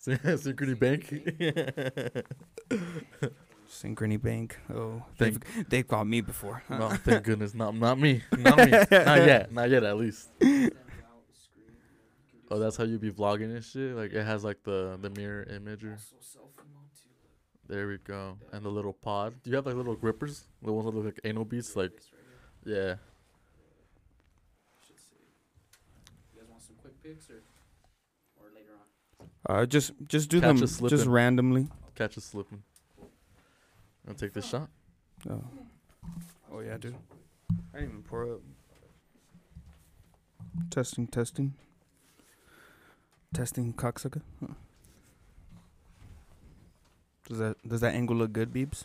Synchrony Bank. Synchrony Bank. Oh, they've they've called me before. no, thank goodness, not not me, not me, not yet, not yet, at least. Oh, that's how you be vlogging and shit. Like it has like the the mirror image. Or... There we go, and the little pod. Do you have like little grippers? The ones that look like anal beads, like yeah. You guys want some quick picks or, or later on? Uh, just just do Catch them us just randomly. Catch us slipping. I'll take this shot. Oh. oh yeah, dude. I didn't even pour up. Testing, testing. Testing cocksucker. Huh. Does that does that angle look good, Beebs?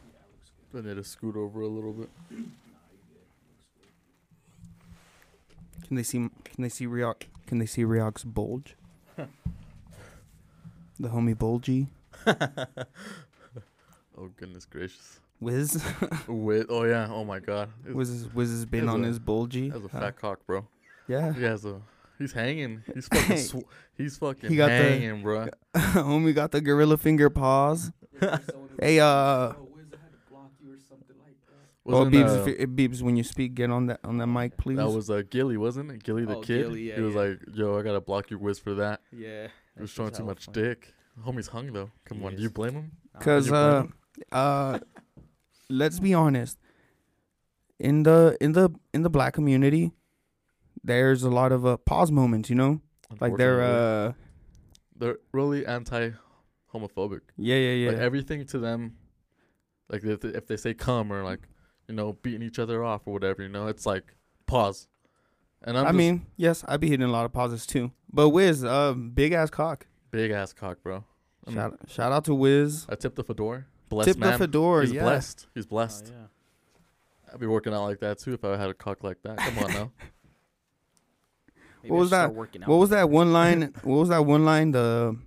I need to scoot over a little bit. Can they see can they see Ryok can they see Ryok's bulge? the homie bulgy. Oh goodness gracious. Wiz With oh yeah, oh my god. It's- Wiz is, Wiz has been on a- his bulgy. That's a Huh. fat cock, bro. Yeah. He has a. He's hanging. He's fucking. Sw- he's fucking He got the- hanging, bro. homie got the gorilla finger paws. Hey, uh, Oh, Wasn't, Beebs, uh, if you, Beebs, when you speak, get on that on that mic, please. that was uh, Gilly, wasn't it? Gilly the Oh, kid. Gilly, yeah, he was yeah. like, "Yo, I gotta block your whiz for that." Yeah. He was showing too much dick. Homie's hung though. Come He on, do you blame him? Cause uh, blame uh, let's be honest. In the in the in the black community, there's a lot of uh, pause moments. You know, like they're uh, they're really anti-homophobic. yeah, yeah, yeah. Like everything to them, like if they, if they say come or like, you know, beating each other off or whatever, you know, it's like pause. And I'm I just mean, yes, I'd be hitting a lot of pauses too. But Wiz, uh, big ass cock. big ass cock, bro. I'm- Shout shout out to Wiz. I tipped the fedora. Blessed Tip man. the fedora. He's yeah. blessed. He's Oh, blessed. yeah. I'd be working out like that too if I had a cock like that. Come on now. What was that? working out What was with that one line? what was that one line? The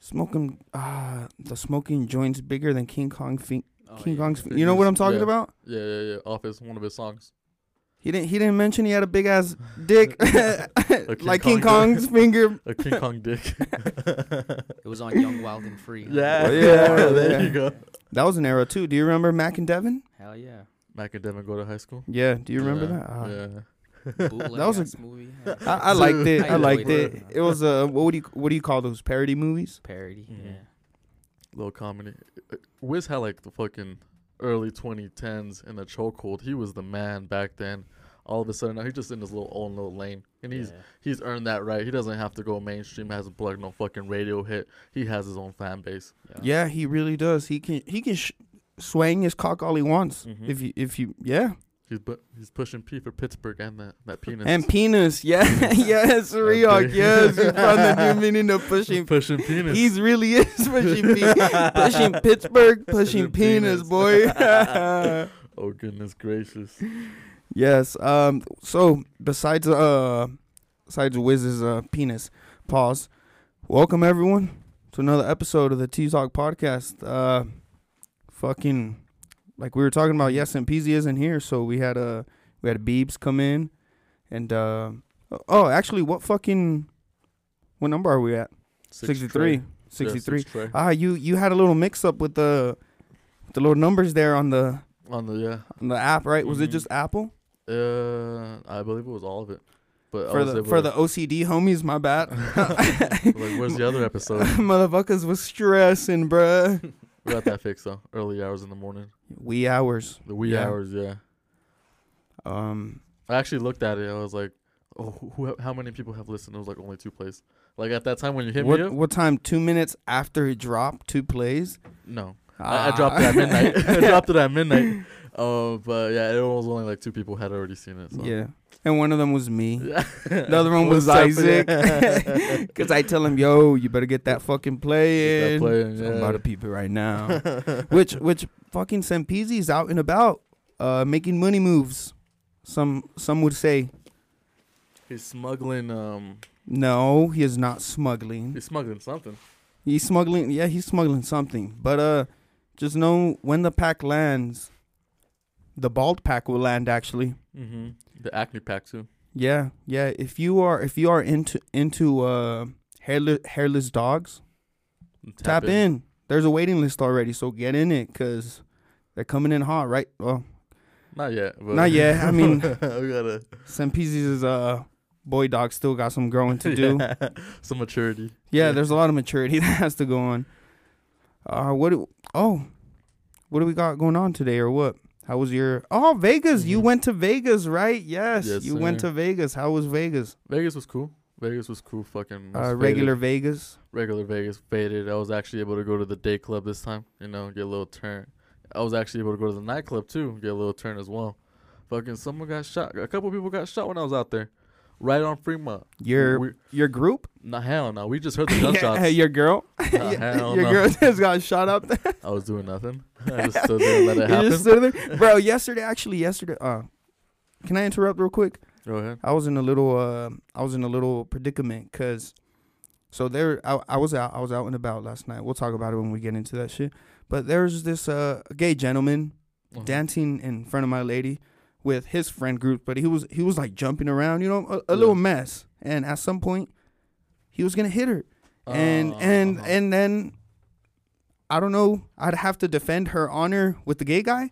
smoking, ah, the smoking joints bigger than King Kong. Fin- Oh, King yeah. Kong's. Fin- you know what I'm talking Yeah. about? Yeah, yeah, yeah. Off his one of his songs. He didn't. He didn't mention he had a big ass dick, King like King Kong Kong's finger. A King Kong dick. It was on Young, Wild, and Free. huh? yeah, Yeah, there yeah. you go. That was an era too. Do you remember Mac and Devin? Hell yeah. Mac and Devin go to high school. Yeah. Do you remember yeah, that? Ah. Yeah. Bootleg That was a- movie. Yeah. I, I liked it. I I liked it. it. It was a what would you what do you call those parody movies? Parody. Mhm. Yeah. Little comedy. Uh, Wiz had like the fucking early 2010s in the chokehold. He was the man back then. All of a sudden, now he's just in his little own little lane, and he's yeah. he's earned that right. He doesn't have to go mainstream. Hasn't put like no fucking radio hit. He has his own fan base. Yeah, he really does. He can he can sh- swing his cock all he wants. Mhm. If you if you yeah. He's bu- he's pushing P for Pittsburgh and that that penis. And penis, yeah, yes, Ryok, yes, you found the new meaning of pushing. pushing penis. He's really is pushing, pe- pushing Pittsburgh, pushing Pushing penis, penis. boy. oh goodness gracious. yes. Um. So besides uh, besides Wiz's uh penis, pause. Welcome everyone to another episode of the T Talk podcast. Uh, fucking like we were talking about. Yes, and Peasy isn't here, so we had uh we had Beebs come in, and uh oh, actually, what fucking what number are we at? Six 63. tray. 63. Yeah, six tray. Ah, you you had a little mix up with the the little numbers there on the On the yeah. on the app, right? Was it Mhm. just Apple Uh, I believe it was all of it. But for the for to- the OCD homies? My bad. like, where's the other episode? Motherfuckers was stressing, bruh. We got that fixed though. Early hours in the morning. Wee hours. The wee Yeah. hours, yeah. Um, I actually looked at it. I was like, oh, who, who, how many people have listened? It was like only two plays. Like at that time when you hit me what up, what time? Two minutes after it dropped, two plays. no, I, I dropped Ah. it at midnight. I dropped it at midnight. Oh, but yeah, it was only like two people had already seen it. So. Yeah, and one of them was me. The other one was Isaac. Cause I tell him, "Yo, you better get that fucking play in." that playing, So I'm yeah. about to peep it right now. which which fucking Sempisi's out and about, uh, making money moves. Some some would say He's smuggling. Um, no, he is not smuggling. he's smuggling something. He's smuggling. Yeah, he's smuggling something. But uh, just know when the pack lands, the bald pack will land. Actually, Mm-hmm. The acne pack too. yeah, yeah. If you are if you are into into uh hairless hairless dogs, tap, in. There's a waiting list already, so get in it because they're coming in hot, right? Well, Not yet. Not yet, I mean- we gotta uh boy dog still got some growing to do. yeah. Yeah, some maturity. Yeah. there's a lot of maturity that has to go on. Uh, what? Do, oh, what do we got going on today, or what? How was your? Oh, Vegas! You Mhm. went to Vegas, right? Yes, Yes, you went to Vegas. How was Vegas? Vegas was cool. Vegas was cool. Fucking was Uh, faded. regular Vegas. regular Vegas faded. I was actually able to go to the day club this time. You know, get a little turn. I was actually able to go to the nightclub too, get a little turn as well. Fucking someone got shot. A couple people got shot when I was out there, right on Fremont. Your we, your group? nah, hell no. We just heard the gunshots. Hey, your girl? Nah, hell your no. girl just got shot up there. I was doing nothing. I just stood there and let it You happen. just stood there, bro. Yesterday, actually, yesterday. Uh, can I interrupt real quick? Go ahead. I was in a little uh I was in a little predicament cuz so there I, I was out I was out and about last night. We'll talk about it when we get into that shit. But there's this uh gay gentleman Uh-huh. dancing in front of my lady with his friend group, but he was he was like jumping around, you know, a, a little mess. And at some point he was to hit her. And Uh, and uh-huh. and then I don't know, I'd have to defend her honor with the gay guy.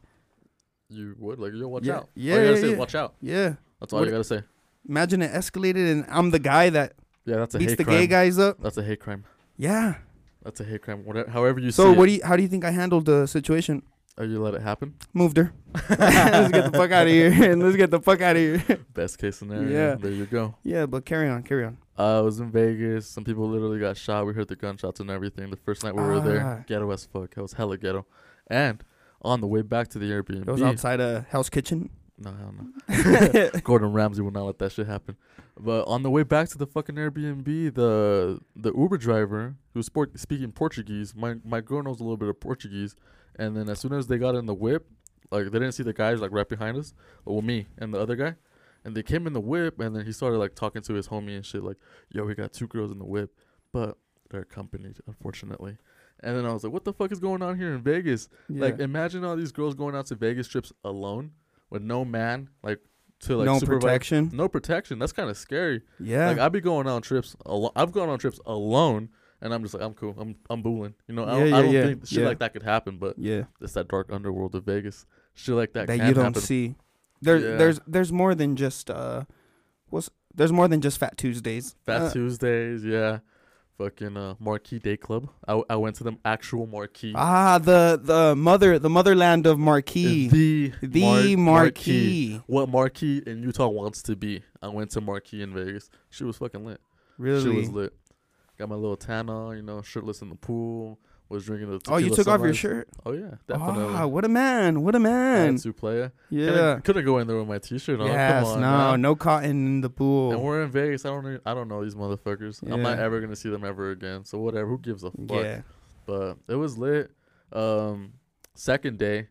you would like yo, watch Yeah. out. Yeah, all you gotta yeah, say yeah. watch out. Yeah. That's all What- you gotta say. Imagine it escalated and I'm the guy that Yeah, that's a beats hate the crime. gay guys up. That's a hate crime. Yeah. That's a hate crime. Whatever, however you So what it. do you? How do you think I handled the situation? Oh, you let it happen. Moved her. Let's get the fuck out of here. and Let's get the fuck out of here. Best case scenario. Yeah. There you go. yeah, but carry on, carry on. Uh, I was in Vegas. Some people literally got shot. We heard the gunshots and everything. The first night we were Ah. there, ghetto as fuck. It was hella ghetto. And on the way back to the Airbnb, It was outside a Hell's Kitchen. No, hell no. Gordon Ramsay will not let that shit happen. But on the way back to the fucking Airbnb, the the Uber driver who was sport, speaking Portuguese, my my girl knows a little bit of Portuguese, and then as soon as they got in the whip, like they didn't see the guys like right behind us, well me and the other guy, and they came in the whip, and then he started like talking to his homie and shit, like, "Yo, we got two girls in the whip, but they're accompanied, unfortunately." And then I was like, "What the fuck is going on here in Vegas?" Like, imagine all these girls going out to Vegas trips alone with no man, like to like no supervise- protection. no protection. That's kind of scary. Yeah. Like I'd be going on trips. I've gone on trips alone, and I'm just like, I'm cool. I'm I'm booling. You know, I Yeah, don't, yeah, I don't yeah, think shit like that could happen. But yeah. it's that dark underworld of Vegas. Shit like that, That you don't happen. see. There, there's, there's more than just uh, what's there's more than just Fat Tuesdays. Fat Uh, Tuesdays, yeah. Fucking uh, Marquee Day Club. I, I went to the actual Marquee. Ah, the the mother, the motherland of Marquee, The the Mar- Marquee. What Marquee in Utah wants to be. I went to Marquee in Vegas. She was fucking lit. Really? She was lit. Got my little tan on, you know, shirtless in the pool. Was drinking the. oh, you took off your shirt. Oh yeah, definitely. Ah, what a man! What a man! had to play. Yeah. Couldn't, go in there with my t-shirt on. Yes. Come on, no. now. No cotton in the pool. And we're in Vegas. I don't. I don't know these motherfuckers. I'm not ever gonna see them ever again. So whatever. Who gives a fuck? Yeah. But it was lit. Um, second day,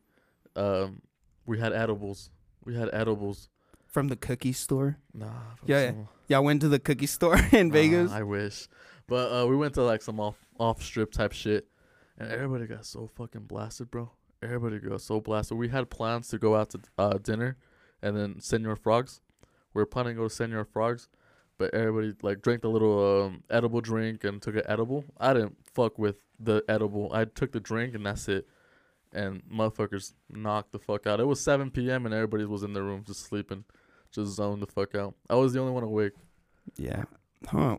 um, we had edibles. We had edibles. From the cookie store. Nah. Yeah, yeah. some- Y'all went to the cookie store in Nah, Vegas. I wish. But uh, we went to like some off off strip type shit, and everybody got so fucking blasted, bro. Everybody got so blasted. We had plans to go out to uh, dinner, and then Senor Frogs. We were planning to go to Senor Frogs, but everybody like drank the little um, edible drink and took an edible. I didn't fuck with the edible. I took the drink and that's it. And motherfuckers knocked the fuck out. It was 7 p.m. and everybody was in their room just sleeping, just zoned the fuck out. I was the only one awake. yeah. Huh.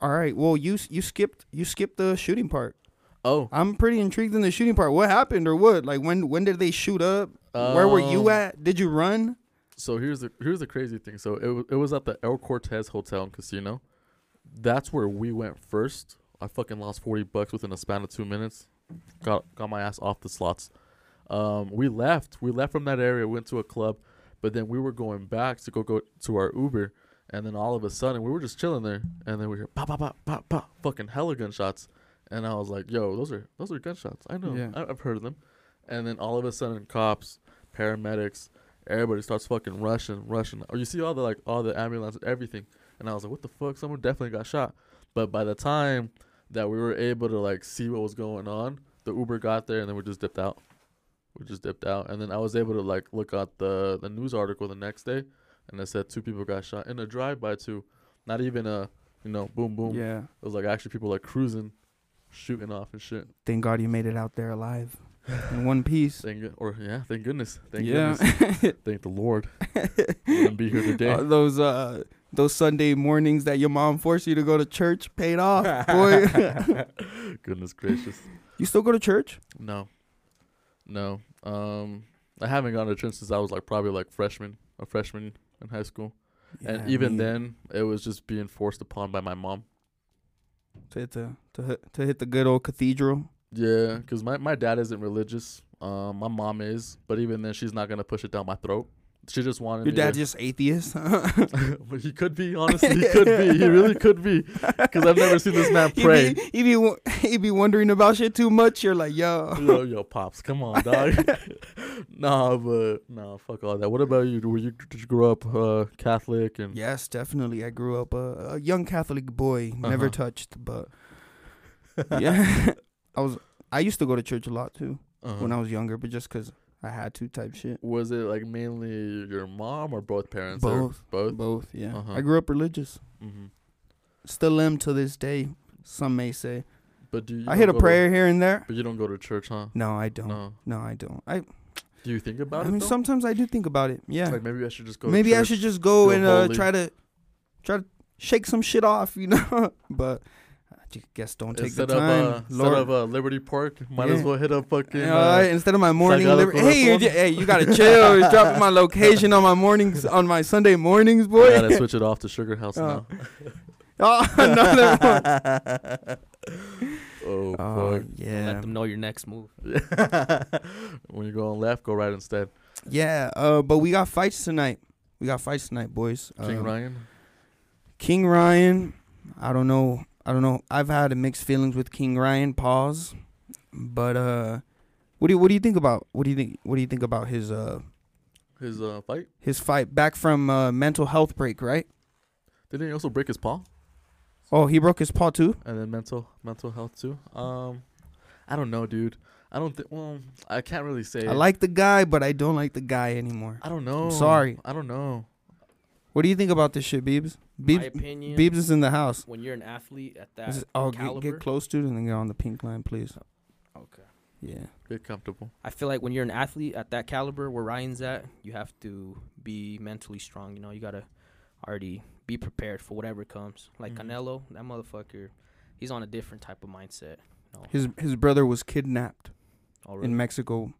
All right. Well, you you skipped you skipped the shooting part. Oh, I'm pretty intrigued in the shooting part. What happened or what? Like when when did they shoot up? Where were you Um, at? Did you run? So here's the here's the crazy thing. So it it was at the El Cortez Hotel and Casino. That's where we went first. I fucking lost forty bucks within a span of two minutes. Got got my ass off the slots. Um, we left. We left from that area. Went to a club, but then we were going back to go go to our Uber. And then all of a sudden we were just chilling there, and then we hear pop pop pop pop pop, fucking hella gunshots. And I was like, "Yo, those are those are gunshots. I know. Yeah. I, I've heard of them." And then all of a sudden, cops, paramedics, everybody starts fucking rushing, rushing. Or you see all the like all the ambulance, everything. And I was like, what the fuck? Someone definitely got shot. But by the time that we were able to like see what was going on, the Uber got there and then we just dipped out. We just dipped out. And then I was able to like look at the the news article the next day and it said two people got shot in a drive by too. Not even a you know, boom boom. Yeah. It was like actually people like cruising shooting off and shit. Thank God you made it out there alive in one piece. Thank go- or yeah, thank goodness. Thank yeah. goodness. Thank the Lord. Wouldn't be here today. Uh, those uh those Sunday mornings that your mom forced you to go to church paid off, boy. goodness gracious. you still go to church? No. No. Um I haven't gone to church since I was like probably like freshman, a freshman in high school. and Yeah, even me- then it was just being forced upon by my mom. To hit the to hit, to hit the good old cathedral. Yeah, cuz my my dad isn't religious. Um my mom is, but even then she's not going to push it down my throat. She just wanted Your me dad just atheist? but he could be, honestly, he could be. He really could be. Because I've never seen this man pray. he be, he be he be wondering about shit too much. You're like, yo, yo, yo, pops, come on, dog. nah, but nah, fuck all that. What about you? Were you did you grow up uh, Catholic and yes, definitely. I grew up a, a young Catholic boy, never Uh-huh. touched, but yeah, I was. I used to go to church a lot too uh when I was younger, but just because I had to type shit. was it like mainly your mom or both parents? Both, both. both. Yeah, Uh-huh. I grew up religious. hmm Still am to this day. Some may say. But do you? I hit a go to- prayer here and there. but you don't go to church, huh? No, I don't. No. No, I don't. I. Do you think about I it? I mean, though? sometimes I do think about it. Yeah. Like maybe I should just go. Maybe I should just go and uh, try to try to shake some shit off, you know. but I guess don't take instead the time, of uh, instead of uh, Liberty Park, might as well hit up fucking. Yeah, uh, all right, instead of my morning, Sagrado liber- hey, you hey, you gotta chill. You're dropping my location on my mornings on my Sunday mornings, boy. I gotta switch it off to Sugar House Oh. now. oh, another one. Oh, fuck. yeah, Let them know your next move. when you're going left, go right instead. yeah. Uh, but we got fights tonight. We got fights tonight, boys. King Um, Ryan. King Ryan, I don't know. I don't know. I've had mixed feelings with King Ryan. Pause. But uh, what do you what do you think about what do you think what do you think about his uh His uh, fight. his fight back from uh, mental health break? Right. Didn't he also break his paw? Oh, he broke his paw too. And then mental mental health too. Um, I don't know, dude. I don't think. Well, I can't really say. I like the guy, but I don't like the guy anymore. I don't know. sorry. I don't know. What do you think about this shit, Beebs? My Beebs, opinion. Beebs is in the house. when you're an athlete at that This is- oh, get, caliber. get close to it and then get on the pink line, please. Okay. Yeah. Get comfortable. I feel like when you're an athlete at that caliber where Ryan's at, you have to be mentally strong. You know, you gotta already be prepared for whatever comes. Like Mhm. Canelo, that motherfucker, he's on a different type of mindset. You know, His his brother was kidnapped oh, in Mexico.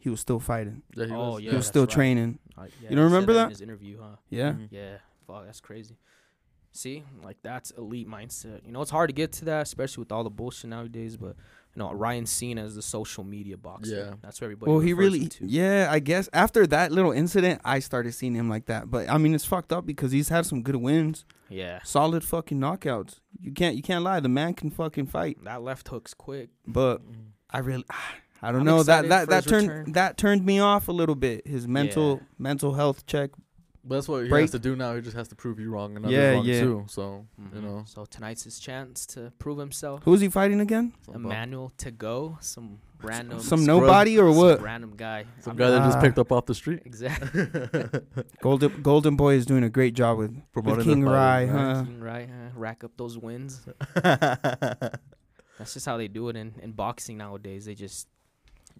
He was still fighting. Yeah, he Oh, was. yeah. he was still right. training. Uh, yeah, You don't he said remember in that? his interview, huh? Yeah. Mhm. Yeah. Fuck, that's crazy. See, like that's elite mindset. You know, it's hard to get to that, especially with all the bullshit nowadays. But you know, Ryan's seen as the social media boxer. Yeah. that's where everybody. Well, he really, to. yeah, I guess after that little incident, I started seeing him like that. But I mean, it's fucked up because he's had some good wins, Yeah, solid fucking knockouts. You can't, you can't lie. The man can fucking fight. that left hook's quick. But Mhm. I really, I don't I'm know that that that turned return. that turned me off a little bit. His mental Yeah. mental health check. But that's what he Break- has to do now. He just has to prove you wrong and others Yeah, wrong yeah. too. So you Mhm. know, So tonight's his chance to prove himself. Who's he fighting again? Emmanuel Tagoe, some random, Some scrub. nobody or some what? random guy. some I'm guy that just Ah. picked up off the street. Exactly. Golden Golden Boy is doing a great job with, with Promoting the King Rai, right? huh? King Right, uh, rack up those wins. That's just how they do it in, in boxing nowadays. They just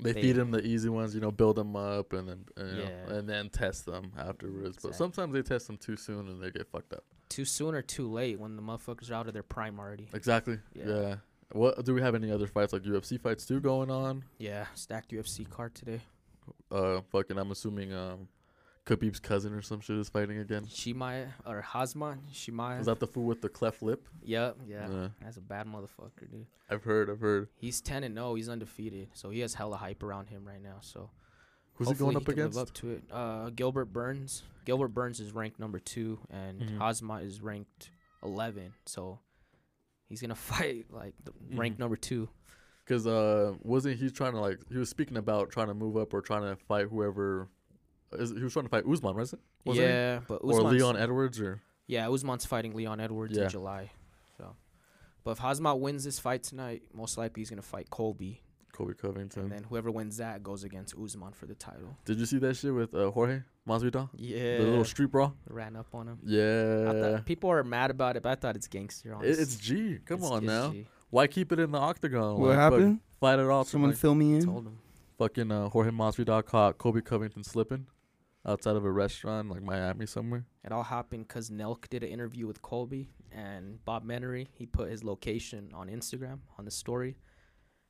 They, They- feed him the easy ones, you know, build them up, and then know, Yeah. and then test them afterwards. But sometimes they test them too soon and they get fucked up. too soon or too late when the motherfuckers are out of their prime already. Exactly. Yeah. Yeah. What do we have any other fights like UFC fights too going on? Yeah, stacked UFC card today. Uh, fucking, I'm assuming um, Khabib's cousin or some shit is fighting again. Shimai or Hazman, Shimai. Is that the fool with the cleft lip? Yep, yeah. Yeah. That's a bad motherfucker, dude. I've heard. I've heard. He's 10 and 0. He's undefeated. So he has hella hype around him right now. So Who's he going up can live against? up to it. Uh, Gilbert Burns. Gilbert Burns is ranked number two, and Mhm. Hazmat is ranked 11. So he's gonna fight like the ranked number two. Because uh, wasn't he trying to like he was speaking about trying to move up or trying to fight whoever? Is, he was trying to fight Usman, wasn't? wasn't he? yeah, but Or Leon Edwards or Yeah, Usman's fighting Leon Edwards Yeah. in July. So, but if Hazmat wins this fight tonight, most likely he's gonna fight Colby, Kobe Covington. and then whoever wins that goes against Usman for the title. Did you see that shit with uh, Jorge Masvidal? Yeah, The little street brawl. ran up on him. Yeah. thought, people are mad about it, but I thought it's gangster. It, Honestly. it's G. Come It's- on it's now. G. Why keep it in the octagon? What Like, happened? Fight it off. Someone like, fill me in. Told him. fucking uh, Jorge Masvidal caught Colby Covington slipping outside of a restaurant like Miami somewhere. It all happened because Nelk did an interview with Colby and Bob Menery. He put his location on Instagram on the story,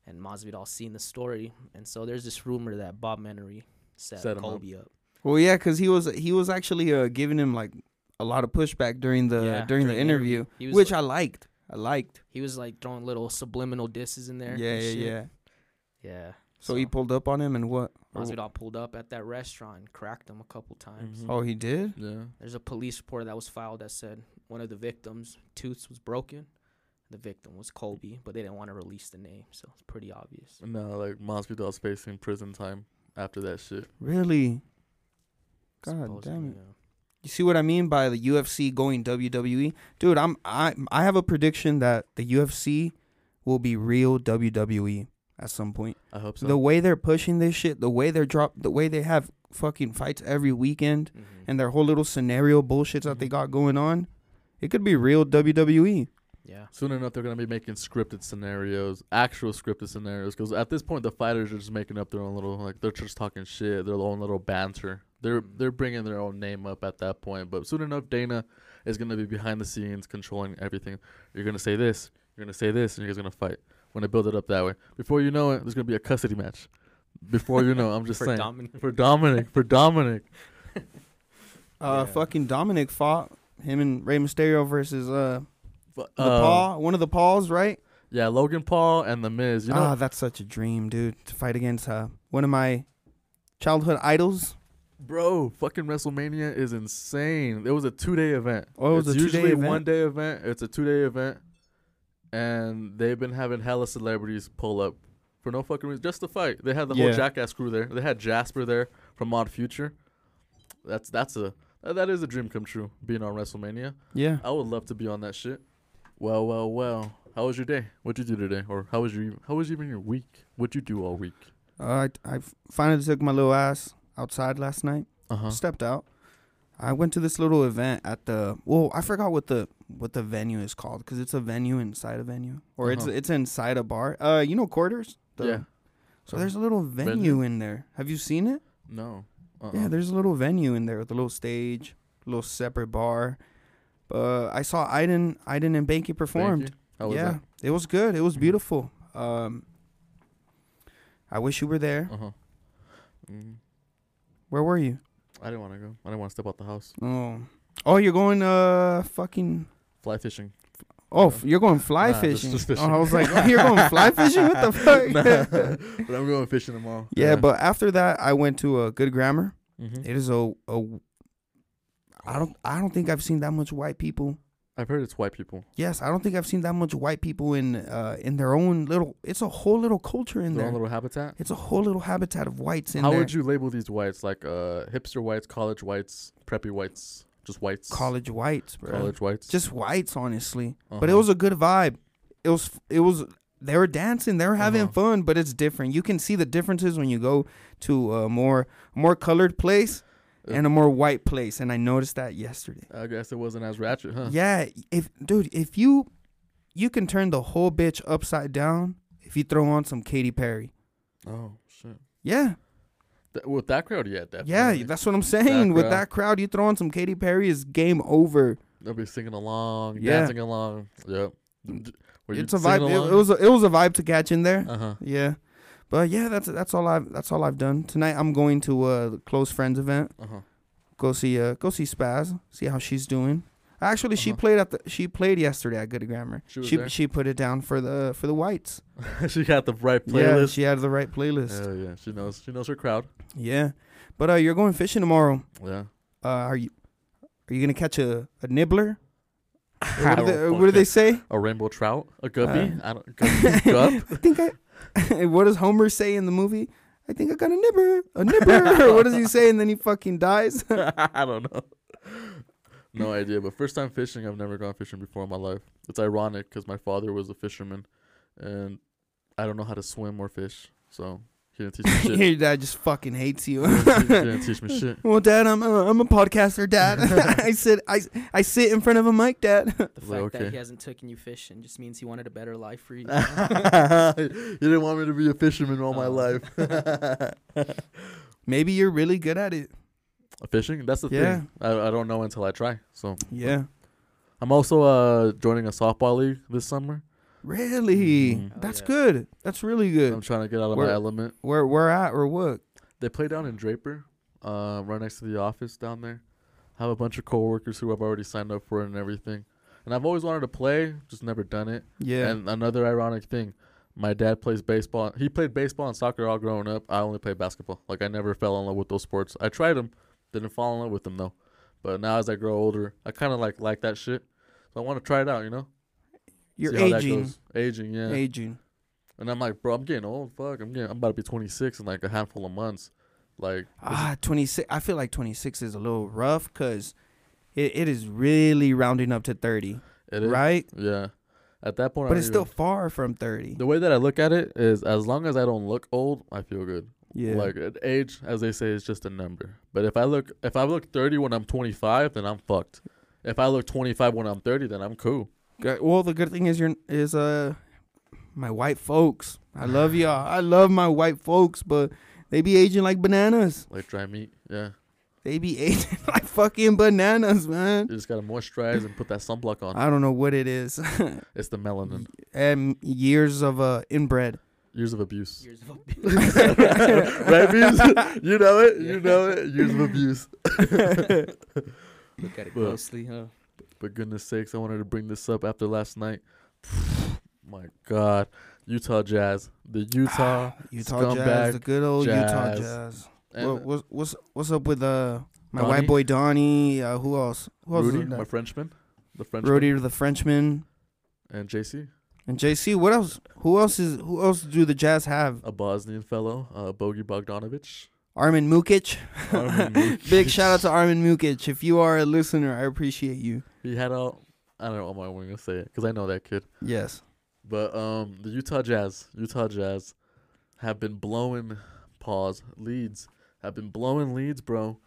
and Masvidal seen the story, and so there's this rumor that Bob Menery set, Set him up. Colby up. Well, yeah, because he was he was actually uh, giving him like a lot of pushback during the Yeah, during, the during the interview, He was which like, I liked. I liked. he was like throwing little subliminal disses in there. Yeah, yeah, shit. yeah. yeah. So, he pulled up on him and what? Or- Masvidal pulled up at that restaurant, and cracked him a couple times. Mhm. Oh, he did. Yeah. There's a police report that was filed that said one of the victims' tooth was broken. The victim was Colby, but they didn't want to release the name, so it's pretty obvious. No, like Masvidal's facing prison time after that shit. Really? God Supposedly, damn it. yeah. You see what I mean by the UFC going WWE, dude? I'm I I have a prediction that the UFC will be real WWE at some point. I hope so. The way they're pushing this shit, the way they're drop, the way they have fucking fights every weekend, Mhm. and their whole little scenario bullshits that they Mhm. got going on, it could be real. WWE. Yeah. Soon enough, they're gonna be making scripted scenarios, actual scripted scenarios. Because at this point, the fighters are just making up their own little, like they're just talking shit, their own little banter. They're Mm. they're bringing their own name up at that point. But soon enough, Dana is gonna be behind the scenes, controlling everything. You're gonna say this, you're gonna say this, and you guys gonna fight. When I build it up that way, before you know it, there's gonna be a custody match. Before you know, I'm just For saying Dominic. for Dominic, for Dominic. Uh, Yeah. fucking Dominic fought him and Rey Mysterio versus uh the uh, Paul, one of the Pauls, right? Yeah, Logan Paul and the Miz. You know, ah, that's such a dream, dude, to fight against uh one of my childhood idols. Bro, fucking WrestleMania is insane. It was a two day event. Oh, it was it's a two-day usually event? one day event. It's a two day event, and they've been having hella celebrities pull up for no fucking reason, just to fight. They had the Yeah. whole Jackass crew there. They had Jasper there from Odd Future. That's that's a that- that is a dream come true. Being on WrestleMania, Yeah. I would love to be on that shit. Well, well, well. How was your day? What'd you do today? Or how was your how was even your week? What'd you do all week? Uh, I I finally took my little ass outside last night. Uh huh. Stepped out. I went to this little event at the. Well, I forgot what the what the venue is called because it's a venue inside a venue, or it's Uh-huh. it's inside a bar. Uh, you know quarters. The- Yeah. So there's a little venue, Venue? in there. Have you seen it? No. Uh-uh. Yeah, there's a little venue in there with a little stage, a little separate bar. But I saw Iden, Iden and Banky performed. you. How was yeah, that? it was good. It was beautiful. Um, I wish you were there. Uh huh. Mm. Where were you? I didn't want to go. I didn't want to step out the house. Oh, oh, you're going uh fucking. Fly fishing. Oh, f- you're going fly Nah, just- fishing. just Oh, fishing. I was like, oh, you're going fly fishing? What the fuck? Nah, but I'm going fishing tomorrow. yeah, but after that, I went to a good grammar. Mhm. It is a, a. I don't. I don't think I've seen that much white people. I've heard it's white people. Yes, I don't think I've seen that much white people in uh in their own little. It's a whole little culture in Their there. own little habitat. It's a whole little habitat of whites in How there. would you label these whites? Like uh, hipster whites, college whites, preppy whites, just whites. college whites, bro? College whites. Just whites, honestly. But it Uh-huh. was a good vibe. It was. It was. They were dancing. They were having Uh-huh. fun. But it's different. You can see the differences when you go to a more more colored place and a more white place. And I noticed that yesterday. I guess it wasn't as ratchet, huh? Yeah, if dude, if you you can turn the whole bitch upside down if you throw on some Katy Perry. Oh shit. Yeah. Th- with that crowd, yeah, definitely. Yeah, that's what I'm saying. With that crowd, you throw on some Katy Perry is game over. They'll be singing along, Yeah. dancing along. Yep. Were It's a vibe. It, it was a, it was a vibe to catch in there. Uh huh. Yeah. But yeah, that's that's all I've that's all I've done. Tonight I'm going to a close friends event. Uh huh. Go see uh go see Spaz, see how she's doing. Actually, she Uh-huh. played at the she played yesterday at Good Grammar. She was she she put it down for the for the whites. she got the right Yeah, playlist. she had the right playlist. Hell yeah, she knows. She knows her crowd. Yeah. But uh you're going fishing tomorrow. Yeah. Uh are you are you going to catch a, a nibbler? What, do they, what do they say? A rainbow trout, a guppy. Uh, I don't. Guppy, gup. I think I What does Homer say in the movie? I think I got a nibber. A nibber. what does he say and then he fucking dies? I don't know. No idea. But first time fishing, I've never gone fishing before in my life. It's ironic because my father was a fisherman, and I don't know how to swim or fish. So He didn't teach me shit. Your dad just fucking hates you. he didn't teach me shit. well, Dad, I'm a, I'm a podcaster, Dad. I sit I, I sit in front of a mic, Dad. The fact Well, that okay. he hasn't taken you fishing just means he wanted a better life for you. you didn't want me to be a fisherman all my Oh. life. Maybe you're really good at it. Fishing? That's the Yeah. thing. I, I don't know until I try. So Yeah. I'm also uh joining a softball league this summer. Really? Mhm. Oh, That's yeah. good. That's really good. I'm trying to get out of Where- my element. Where where at or what? They play down in Draper, uh, right next to the office down there. I have a bunch of coworkers who I've already signed up for it and everything. And I've always wanted to play, just never done it. Yeah. And another ironic thing, my dad plays baseball. He played baseball and soccer all growing up. I only played basketball. Like I never fell in love with those sports. I tried them, didn't fall in love with them though. But now as I grow older, I kind of like like that shit. So I want to try it out, you know. You're See aging. Aging, yeah. Aging. And I'm like, bro, I'm getting old. Fuck, I'm getting. I'm about to be 26 in like a handful of months. Like, Ah, 26. I feel like 26 is a little rough cuz it, it is really rounding up to 30, it is. right? Yeah. At that point, But don't it's still even- far from 30. the way that I look at it is, as long as I don't look old, I feel good. Yeah. Like age, as they say, is just a number. But if I look, if I look 30 when I'm 25, then I'm fucked. If I look 25 when I'm 30, then I'm cool. Good- Well, the good thing is you're is uh my white folks. I love y'all. I love my white folks, but they be aging like bananas. Like dry meat. Yeah. They be aging like fucking bananas, man. You just gotta moisturize and put that sunblock on. I don't know what it is. It's the melanin. and years of uh inbred. Years of abuse. Years of right, Bees? You know it. You know it. Years of abuse. Look at it Well, closely, huh? But goodness sakes, I wanted to bring this up after last night. My God, Utah Jazz, the Utah Utah Jazz, the good old Utah Jazz. Jazz. What, what's what's what's up with uh my Donnie? white boy Donnie? Uh, who else? Who else? Rudy, my? Frenchman, the Frenchman, Rudy the Frenchman and JC, and JC. What else? Who else is? Who else do the Jazz have? a Bosnian fellow, uh, Bogi Bogdanovic. Armin Mukic. Armin Big shout out to Armin Mukic. If you are a listener, I appreciate you. He had all. I don't know what I'm gonna say it because I know that kid. Yes. But um, the Utah Jazz, Utah Jazz, have been blowing pause leads. Have been blowing leads, bro.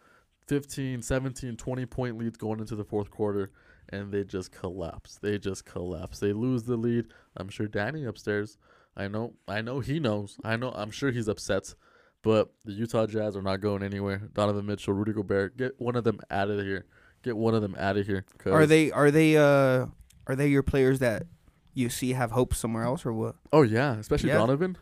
15, 17, 20 point leads going into the fourth quarter, and they just collapse. They just collapse. They lose the lead. I'm sure Danny upstairs. I know. I know he knows. I know. I'm sure he's upset. But the Utah Jazz are not going anywhere. Donovan Mitchell, Rudy Gobert, get one of them out of here. Get one of them out of here. 'cause- Are they? Are they? Uh, are they your players that you see have hope somewhere else or what? Oh yeah, especially Yeah. Donovan.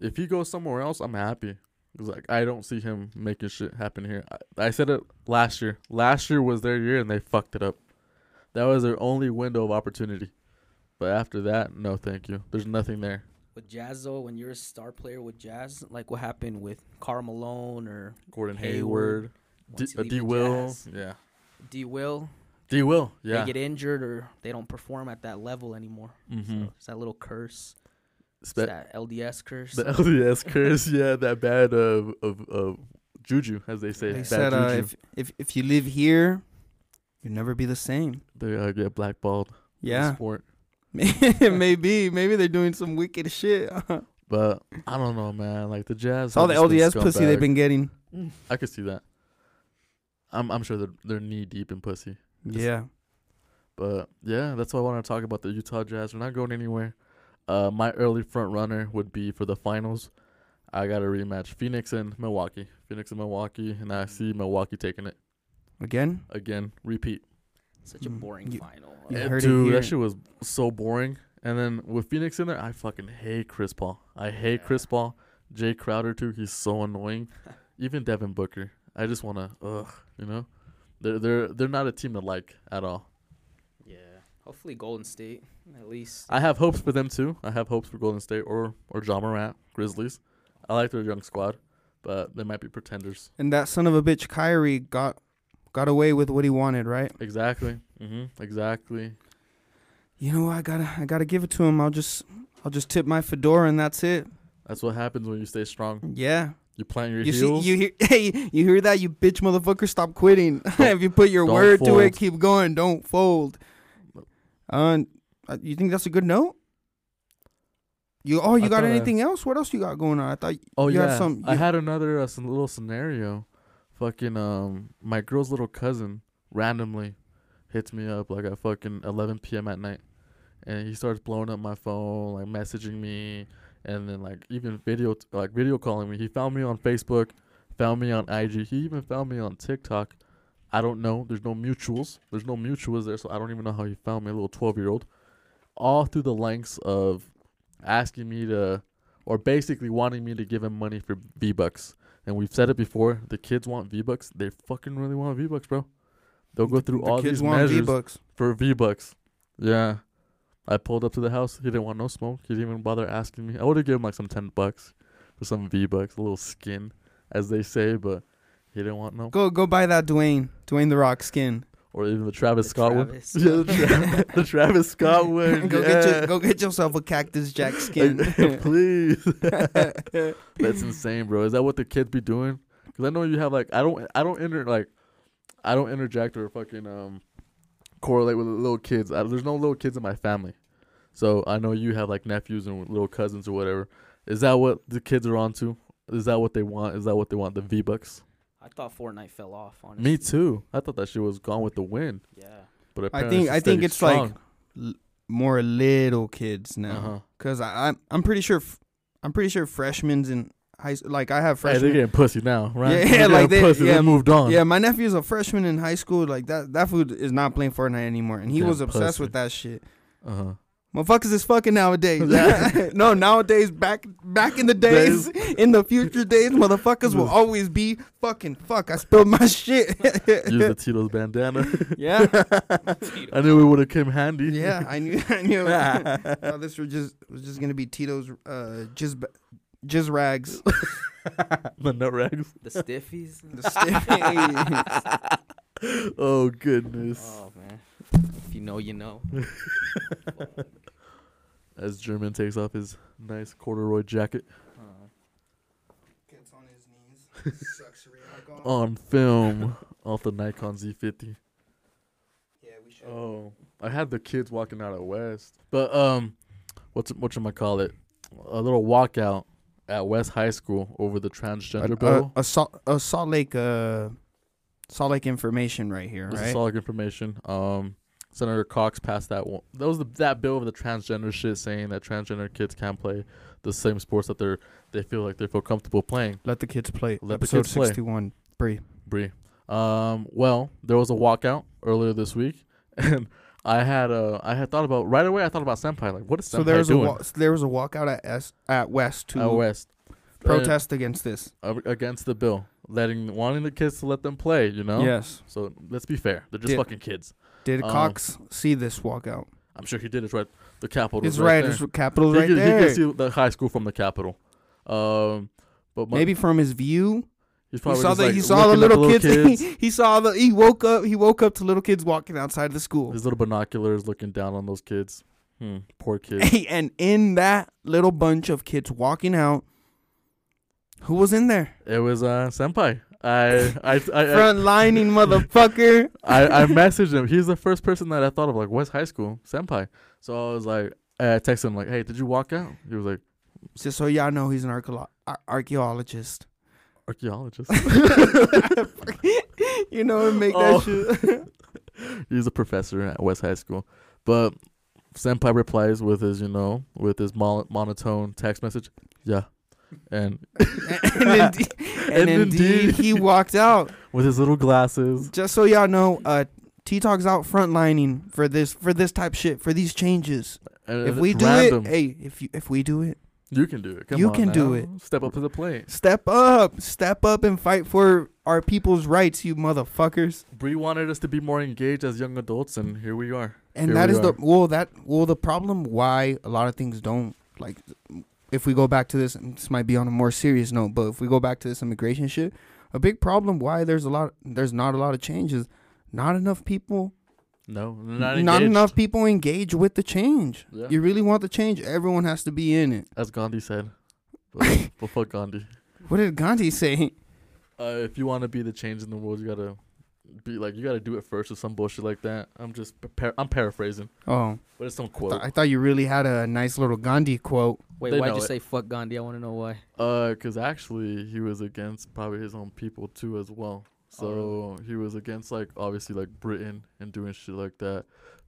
If he goes somewhere else, I'm happy. 'Cause, like I don't see him making shit happen here. I, I said it last year. Last year was their year and they fucked it up. That was their only window of opportunity. But after that, no, thank you. There's nothing there. With Jazz though, when you're a star player with Jazz, like what happened with Karl Malone or Gordon Hayward, Hayward, D, once you uh, leave D the Will, Jazz, yeah, D Will, D Will, yeah. they get injured or they don't perform at that level anymore. mm-hmm. So it's that little curse. It's Spe- that LDS curse. the LDS curse, yeah, that bad of of of juju, as they say, They bad said uh, if if if you live here, you'll never be the same. they uh, get blackballed. in the Yeah, sport. maybe maybe they're doing some wicked shit. But I don't know, man. Like the Jazz. All the LDS been pussy they've been getting. I could see that. I'm I'm sure they're they're knee deep in pussy. Yeah. But yeah, that's why I want to talk about the Utah Jazz. We're not going anywhere. Uh, my early front runner would be for the finals. I got a rematch: Phoenix and Milwaukee. Phoenix and Milwaukee, and I see Milwaukee taking it Again. again. Repeat. Such a Mm, boring you- final. you And heard it dude, here. that shit was so boring. And then with Phoenix in there, I fucking hate Chris Paul. I hate Yeah. Chris Paul. Jae Crowder too. He's so annoying. Even Devin Booker. I just wanna ugh, you know. They're they're they're not a team to like at all. Yeah. Hopefully Golden State at least. I have hopes for them too. I have hopes for Golden State or or Ja Morant, Grizzlies. I like their young squad, but they might be pretenders. And that son of a bitch Kyrie got got away with what he wanted, right? Exactly. Mm-hmm. Exactly. You know what? I gotta I gotta give it to him. I'll just I'll just tip my fedora and that's it. That's what happens when you stay strong. Yeah. You plant your You see heels. you hear hey you hear that you bitch motherfucker stop quitting. if you put your word to it, keep going. Don't fold. Uh, you think that's a good note? You oh, you I got thought I- anything else? What else you got going on? I thought Oh you had yeah, some- I had another uh, some little scenario. Fucking um, my girl's little cousin randomly hits me up like at fucking 11 p.m. at night, and he starts blowing up my phone, like messaging me, and then like even video like video calling me. He found me on Facebook, found me on IG. He even found me on TikTok. I don't know. There's no mutuals. There's no mutuals there, so I don't even know how he found me. A little 12 year old, all through the lengths of asking me to or basically wanting me to give him money for V Bucks. And we've said it before, the kids want V Bucks. They fucking really want V Bucks, bro. They'll go through the all kids these want measures V-Bucks. for V Bucks. Yeah. I pulled up to the house. He didn't want no smoke. He didn't even bother asking me. I would have given him like some ten bucks for some V Bucks, a little skin, as they say, but he didn't want no. Go go buy that Dwayne Dwayne the Rock skin. Or even the Travis The Scott Travis one. Yeah, the, Tra- the Travis Scott one. go yeah. get your, go get yourself a Cactus Jack skin. Please. That's insane, bro. Is that what the kids be doing? Because I know you have like I don't I don't inter like I don't interject or fucking um correlate with little kids. I, there's no little kids in my family, so I know you have like nephews and little cousins or whatever. Is that what the kids are onto? Is that what they want? Is that what they want? The V bucks? I thought Fortnite fell off. Honestly. Me too. I thought that shit was gone with the wind, Yeah. but I think I think stayed it's like l- more little kids now. uh-huh. Cause I I'm I'm pretty sure f- I'm pretty sure freshmen's in high like I have Hey, they're getting pussy now, right? Yeah, yeah, like they- pussy. yeah, they moved on. yeah, my nephew's a freshman in high school. Like that that food is not playing Fortnite anymore, and he Yeah, was obsessed pussy. with that shit. Uh huh. Motherfuckers is fucking nowadays. No, nowadays back back in the days, in the future days, motherfuckers will always be fucking fuck. I spilled my shit. Use the Tito's bandana. yeah, I knew it would have came handy. yeah. I knew. I knew. oh, this was just was just gonna be Tito's uh ba- jizz rags. the nut rags. The stiffies. The stiffies. Oh goodness. oh man. If you know, you know. As German takes off his nice corduroy jacket Uh, Gets on his knees. Sucks on film off the Nikon Z50. Yeah, we should. Oh, I had the kids walking out of West, but um, what's what I call it? A little walkout at West High School over the transgender a, bill. a, a Salt a Salt Lake uh Salt Lake information right here, This right? is solid information. Um, Senator Cox passed that one. That was the, that bill of the transgender shit, saying that transgender kids can't play the same sports that they're they feel like they feel comfortable playing. Let the kids play. Let the Episode kids play. sixty one. Bree. Bree. Um, well, there was a walkout earlier this week, and I had uh I had thought about right away. I thought about senpai. Like, what is senpai So there was a doing wa- there was a walkout at S at West to at West? protest against this. uh, against the bill, letting wanting the kids to let them play. You know. Yes. So let's be fair. They're just Did- fucking kids. Did Um, Cox see this walkout? I'm sure he did. It's right. The Capitol. It's is right. there. It's Capitol's he right there. He could see the high school from the Capitol. Um, but my, Maybe from his view, he's he saw the like, he saw the at little, kids. kids he saw the he woke up. He woke up to little kids walking outside of the school. his little binoculars, looking down on those kids. Hmm, poor kids. Hey, and in that little bunch of kids walking out, who was in there? it was uh senpai. I I I, I, Front lining motherfucker. I I messaged him. He's the first person that I thought of. Like, West High School senpai. So I was like, I texted him like, Hey, did you walk out? He was like, Just so y'all know, he's an archeolo- ar- archaeologist. Archaeologist. you know, and make Oh. that shit. He's a professor at West High School. But Senpai replies with his, you know, with his mon- monotone text message. Yeah. And and indeed, and And indeed, indeed. he walked out. with his little glasses. Just so y'all know, uh, T Talk's out frontlining for this for this type shit for these changes. And if we do random. it, hey, if you if we do it, you can do it. Come you on can do it. Step up to the plate. step up, step up and fight for our people's rights, you motherfuckers. Bree wanted us to be more engaged as young adults, and here we are. And Here that is the well that well the problem why a lot of things don't like if we go back to this and this might be on a more serious note, but if we go back to this immigration shit, a big problem why there's a lot there's not a lot of changes. Not enough people No, not, not, enough people engage with the change. Yeah. You really want the change, everyone has to be in it. As Gandhi said. But, but fuck Gandhi. What did Gandhi say? Uh, if you want to be the change in the world, you gotta be like, you gotta do it first or some bullshit like that. I'm just par- I'm paraphrasing, Oh, but it's some I quote. I thought you really had a nice little Gandhi quote. Wait, They why'd you it. say fuck Gandhi? I want to know why. Uh, cause actually he was against probably his own people too as well. So Oh, he was against like obviously like Britain and doing shit like that,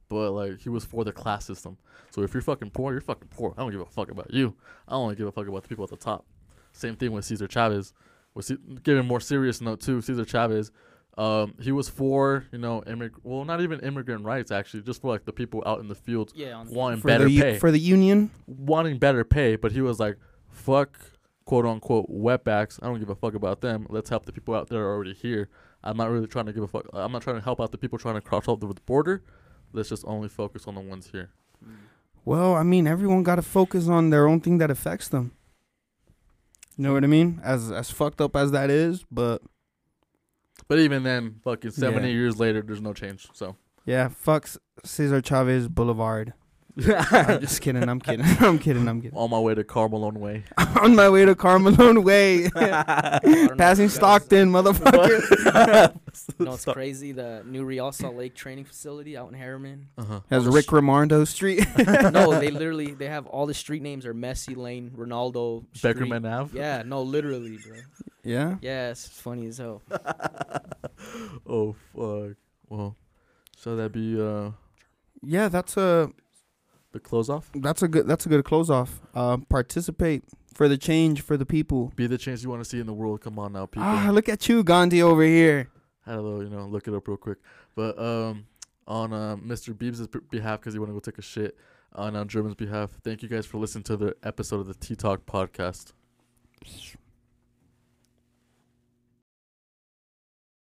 but like he was for the class system. So if you're fucking poor, you're fucking poor. I don't give a fuck about you. I only give a fuck about the people at the top. Same thing with Cesar Chavez. Was Ce- giving more serious note too, Cesar Chavez, um, he was for you know immig well not even immigrant rights actually, just for like the people out in the fields Yeah, wanting For better the, pay for the union? wanting better pay, but he was like, fuck, quote unquote, wetbacks. I don't give a fuck about them. Let's help the people out there already here. I'm not really trying to give a fuck. I'm not trying to help out the people trying to cross over the border. Let's just only focus on the ones here. Well, I mean, everyone got to focus on their own thing that affects them. You know what I mean? As as fucked up as that is, but But even then, fucking seven, Yeah. years later, there's no change. So yeah, fucks Cesar Chavez Boulevard. I'm just kidding. I'm kidding. I'm kidding. I'm kidding. on my way to Karl Malone Way. On my way to Karl Malone Way, I don't know if passing Stockton, motherfucker. No, it's crazy. The new Real Salt Lake training facility out in Herriman. Uh-huh. Has Rick sh- Rimando Street. no, they literally they have all the street names are Messi Lane, Ronaldo, Street. Beckerman Ave. Yeah, no, literally, bro. yeah. Yeah, it's funny as hell. Oh fuck. Well, so that'd be uh Yeah, that's a the close off? that's a good that's a good close off. Um, participate for the change for the people. Be the change you want to see in the world. Come on now, people. Ah, look at you, Gandhi over here. had a little, you know, look it up real quick. But um, on uh, Mr. Beebs' b- behalf, because he want to go take a shit, on uh, German's behalf, thank you guys for listening to the episode of the T Talk podcast.